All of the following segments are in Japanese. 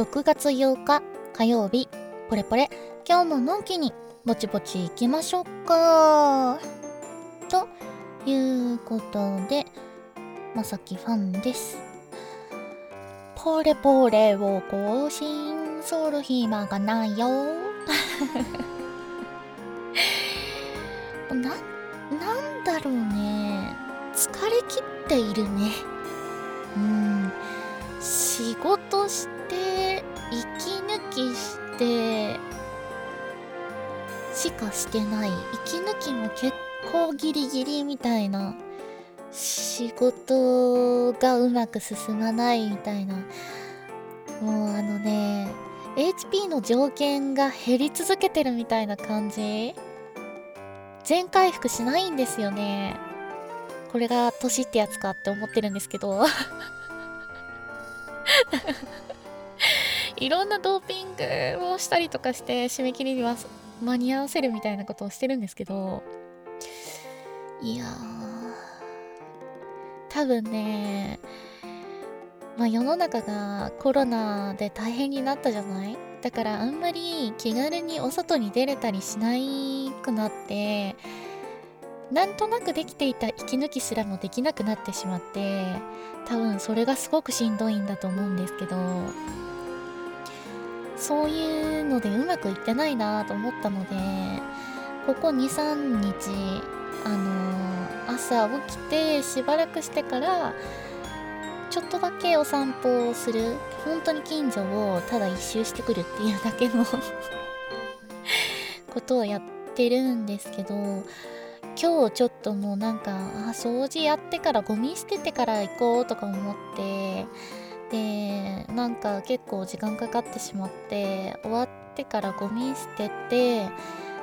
6月8日火曜日ポレポレ。今日ものんきにぼちぼち行きましょうか。ということでまさきファンです。ポレポレを更新する暇がないよ。な、なんだろうね。疲れ切っているね。うん。仕事して息抜きしてしかしてない。息抜きも結構ギリギリみたいな。仕事がうまく進まないみたいな。もうあのね HP の条件が減り続けてるみたいな感じ。全回復しないんですよね。これが年ってやつかって思ってるんですけど。いろんなドーピングをしたりとかして締め切りには間に合わせるみたいなことをしてるんですけどいや多分ねまあ世の中がコロナで大変になったじゃない？だからあんまり気軽にお外に出れたりしないくなってなんとなくできていた息抜きすらもできなくなってしまって多分それがすごくしんどいんだと思うんですけどそういうのでうまくいってないなと思ったのでここ23日あのー、朝起きてしばらくしてからちょっとだけお散歩をする。本当に近所をただ一周してくるっていうだけの ことをやってるんですけど今日ちょっともうなんかあ掃除やってからゴミ捨ててから行こうとか思ってでなんか結構時間かかってしまって終わってからゴミ捨てて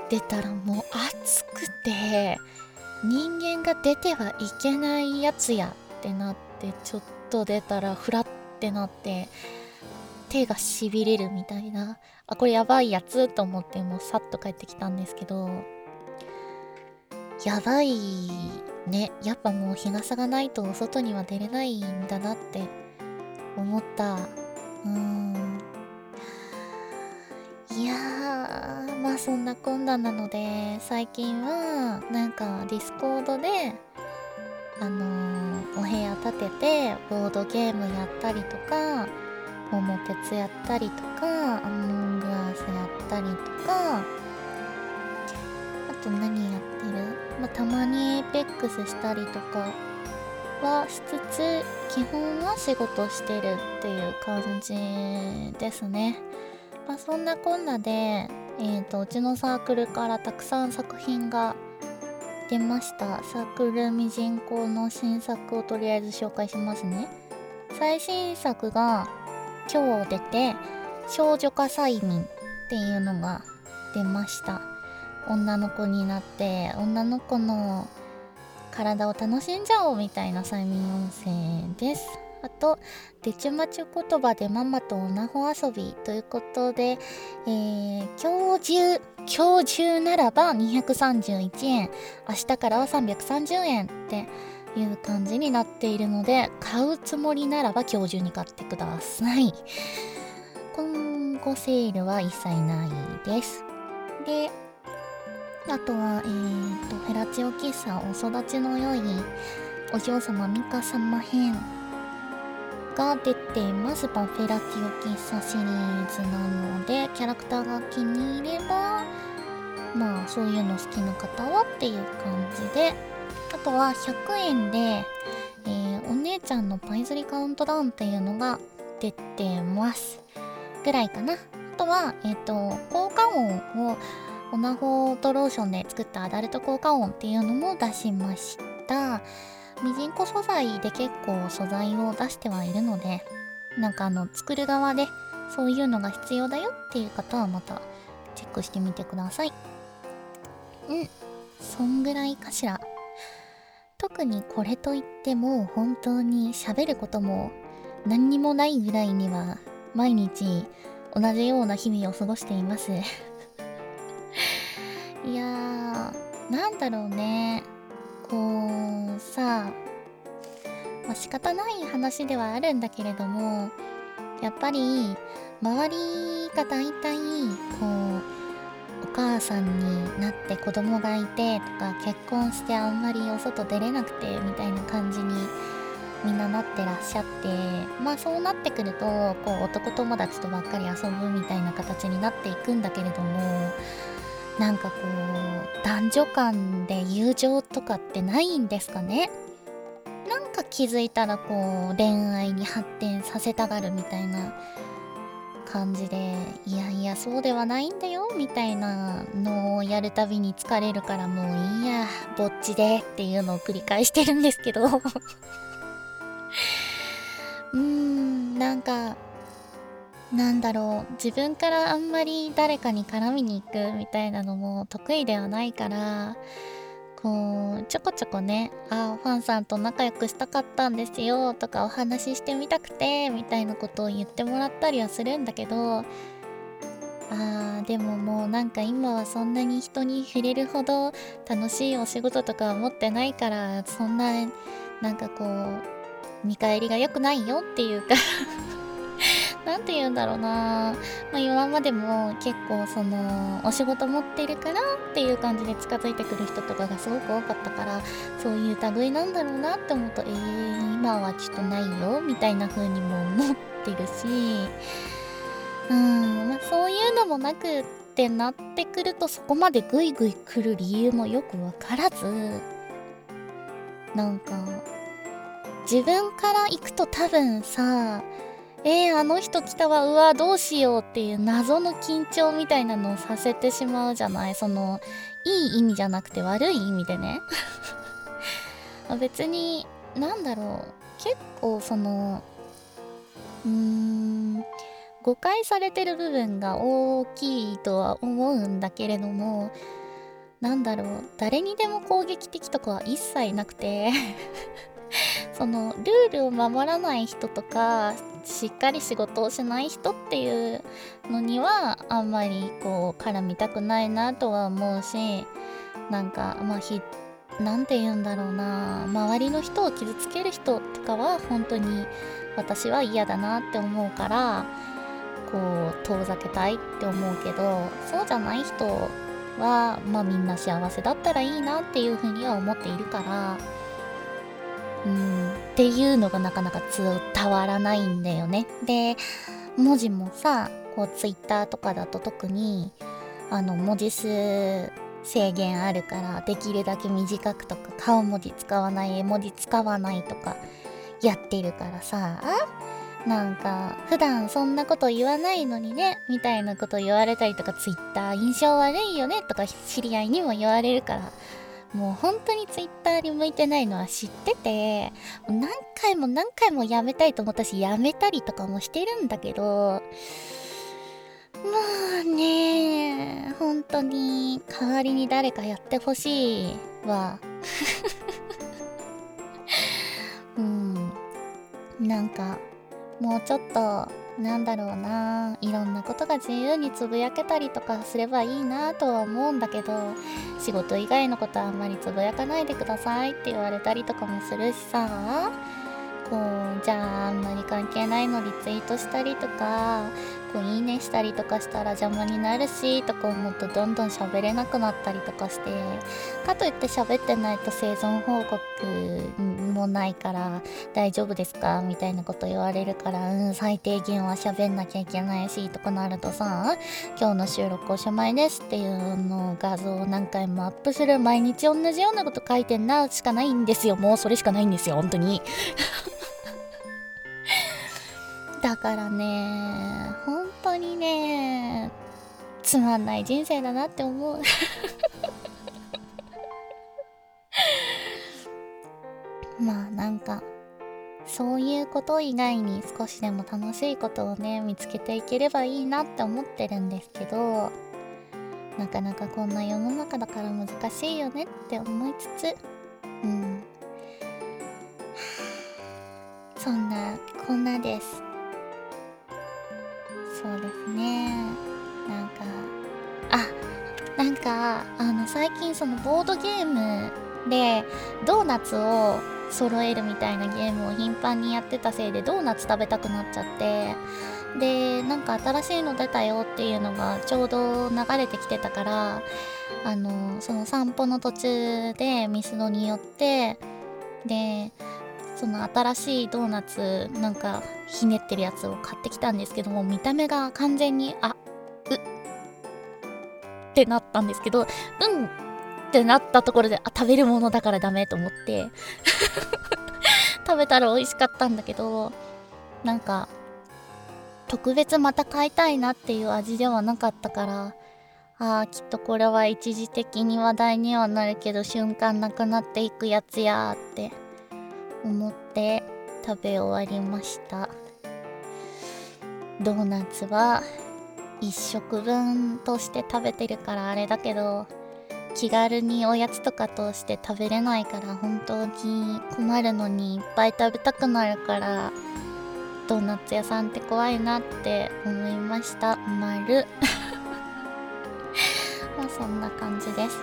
出たらもう暑くて人間が出てはいけないやつやってなってちょっと出たらフラってなって手がしびれるみたいな。あこれやばいやつと思ってもうさっと帰ってきたんですけどやばいね。やっぱもう日傘がないと外には出れないんだなって思った。うーん。いやーまあそんなこんななので最近はなんかディスコードであのー、お部屋立ててボードゲームやったりとか桃鉄やったりとか Among Us やったりとかあと何やってる？まあ、たまにエイペックスしたりとかはしつつ基本は仕事してるっていう感じですね。まあ、そんなこんなで、えーと、うちのサークルからたくさん作品が出ました。サークルミジンコの新作をとりあえず紹介しますね。最新作が今日出て少女化催眠っていうのが出ました。女の子になって女の子の体を楽しんじゃおうみたいな催眠音声ですあと、デチュマチュ言葉でママとオナホ遊びということで、えー、今日中、今日中ならば231円、明日からは330円っていう感じになっているので、買うつもりならば今日中に買ってください。今後セールは一切ないです。で、あとは、えーと、フェラチオ喫茶お育ちの良いお嬢様ミカ様編が出ています。バフェラチオ喫茶シリーズなので、キャラクターが気に入れば、まあ、そういうの好きな方はっていう感じで、あとは100円で、えー、お姉ちゃんのパイズリカウントダウンっていうのが出てます。ぐらいかな。あとは、えっ、ー、と、効果音をオナホートローションで作ったアダルト効果音っていうのも出しました。ミジンコ素材で結構素材を出してはいるので、なんかあの、作る側でそういうのが必要だよっていう方はまたチェックしてみてください。うん。そんぐらいかしら。特にこれといっても本当に喋ることも何にもないぐらいには毎日同じような日々を過ごしていますいやー、なんだろうね。こう、さ、まあ、仕方ない話ではあるんだけれども、やっぱり周りが大体こうお母さんになって子供がいてとか結婚してあんまりお外出れなくてみたいな感じにみんななってらっしゃってまあそうなってくるとこう男友達とばっかり遊ぶみたいな形になっていくんだけれどもなんかこう男女間で友情とかってないんですかね？なんか気づいたらこう恋愛に発展させたがるみたいな感じでいやいやそうではないんだよみたいなのをやるたびに疲れるからもういいやぼっちでっていうのを繰り返してるんですけど。うーんなんかなんだろう自分からあんまり誰かに絡みに行くみたいなのも得意ではないからこうちょこちょこねあファンさんと仲良くしたかったんですよとかお話ししてみたくてみたいなことを言ってもらったりはするんだけどあーでももうなんか今はそんなに人に触れるほど楽しいお仕事とかは持ってないからそんななんかこう見返りが良くないよっていうか。何て言うんだろうな、まあ、今までも結構そのお仕事持ってるからっていう感じで近づいてくる人とかがすごく多かったからそういう類なんだろうなって思うとえー、今はちょっとないよみたいな風にも思ってるし。うん、まあ、そういうのもなくってなってくるとそこまでグイグイ来る理由もよくわからずなんか自分から行くと多分さえー、あの人来たわ。うわどうしようっていう謎の緊張みたいなのをさせてしまうじゃない？そのいい意味じゃなくて悪い意味でね。別になんだろう。結構そのうーん誤解されてる部分が大きいとは思うんだけれどもなんだろう。誰にでも攻撃的とかは一切なくて。そのルールを守らない人とかしっかり仕事をしない人っていうのにはあんまりこう絡みたくないなとは思うしなんかまあひ何て言うんだろうな周りの人を傷つける人とかは本当に私は嫌だなって思うからこう遠ざけたいって思うけどそうじゃない人はまあみんな幸せだったらいいなっていうふうには思っているから。うんっていうのがなかなか伝わらないんだよね。で文字もさこう Twitter とかだと特にあの文字数制限あるからできるだけ短くとか顔文字使わない絵文字使わないとかやってるからさなんか普段そんなこと言わないのにねみたいなこと言われたりとか Twitter 印象悪いよねとか知り合いにも言われるからもう本当にツイッターに向いてないのは知ってて、何回も何回もやめたいと思ったし、やめたりとかもしてるんだけど、もうね、本当に代わりに誰かやってほしいわ。うん。なんか、もうちょっと、なんだろうな。いろんなことが自由につぶやけたりとかすればいいなとは思うんだけど仕事以外のことはあんまりつぶやかないでくださいって言われたりとかもするしさ。こうじゃああんまり関係ないのリツイートしたりとかこういいねしたりとかしたら邪魔になるしとか思うとどんどん喋れなくなったりとかしてかといって喋ってないと生存報告もないから大丈夫ですかみたいなこと言われるからうん最低限は喋んなきゃいけないしとかなるとさ今日の収録おしまいですっていうの画像を何回もアップする毎日同じようなこと書いてんなしかないんですよ。もうそれしかないんですよ本当に。だからね本当にねつまんない人生だなって思う。まあなんかそういうこと以外に少しでも楽しいことをね見つけていければいいなって思ってるんですけどなかなかこんな世の中だから難しいよねって思いつつうん。そんなこんなです。ね。なんかあなんかあの最近そのボードゲームでドーナツを揃えるみたいなゲームを頻繁にやってたせいでドーナツ食べたくなっちゃってでなんか新しいの出たよっていうのがちょうど流れてきてたからあのその散歩の途中でミスドに寄ってでその新しいドーナツなんかひねってるやつを買ってきたんですけども見た目が完全にあうってなったんですけどうんってなったところであ食べるものだからダメと思って 食べたら美味しかったんだけどなんか特別また買いたいなっていう味ではなかったからああきっとこれは一時的に話題にはなるけど瞬間なくなっていくやつやーって思って食べ終わりました。ドーナツは1食分として食べてるからあれだけど気軽におやつとかとして食べれないから本当に困るのにいっぱい食べたくなるからドーナツ屋さんって怖いなって思いました。丸 まあそんな感じです。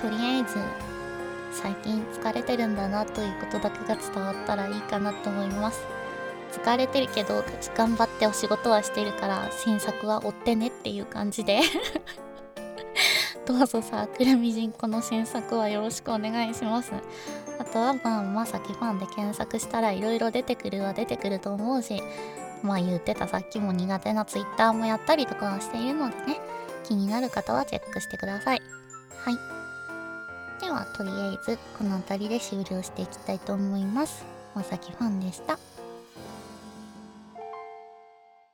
とりあえず最近疲れてるんだなということだけが伝わったらいいかなと思います。疲れてるけど頑張ってお仕事はしてるから新作は追ってねっていう感じで。どうぞさくるみじんこの新作はよろしくお願いします。あとはまあまさきファンで検索したらいろいろ出てくるは出てくると思うしまあ言ってたさっきも苦手な Twitter もやったりとかはしているのでね気になる方はチェックしてください。はい。ではとりあえずこの辺りで終了していきたいと思います。まさきファンでした。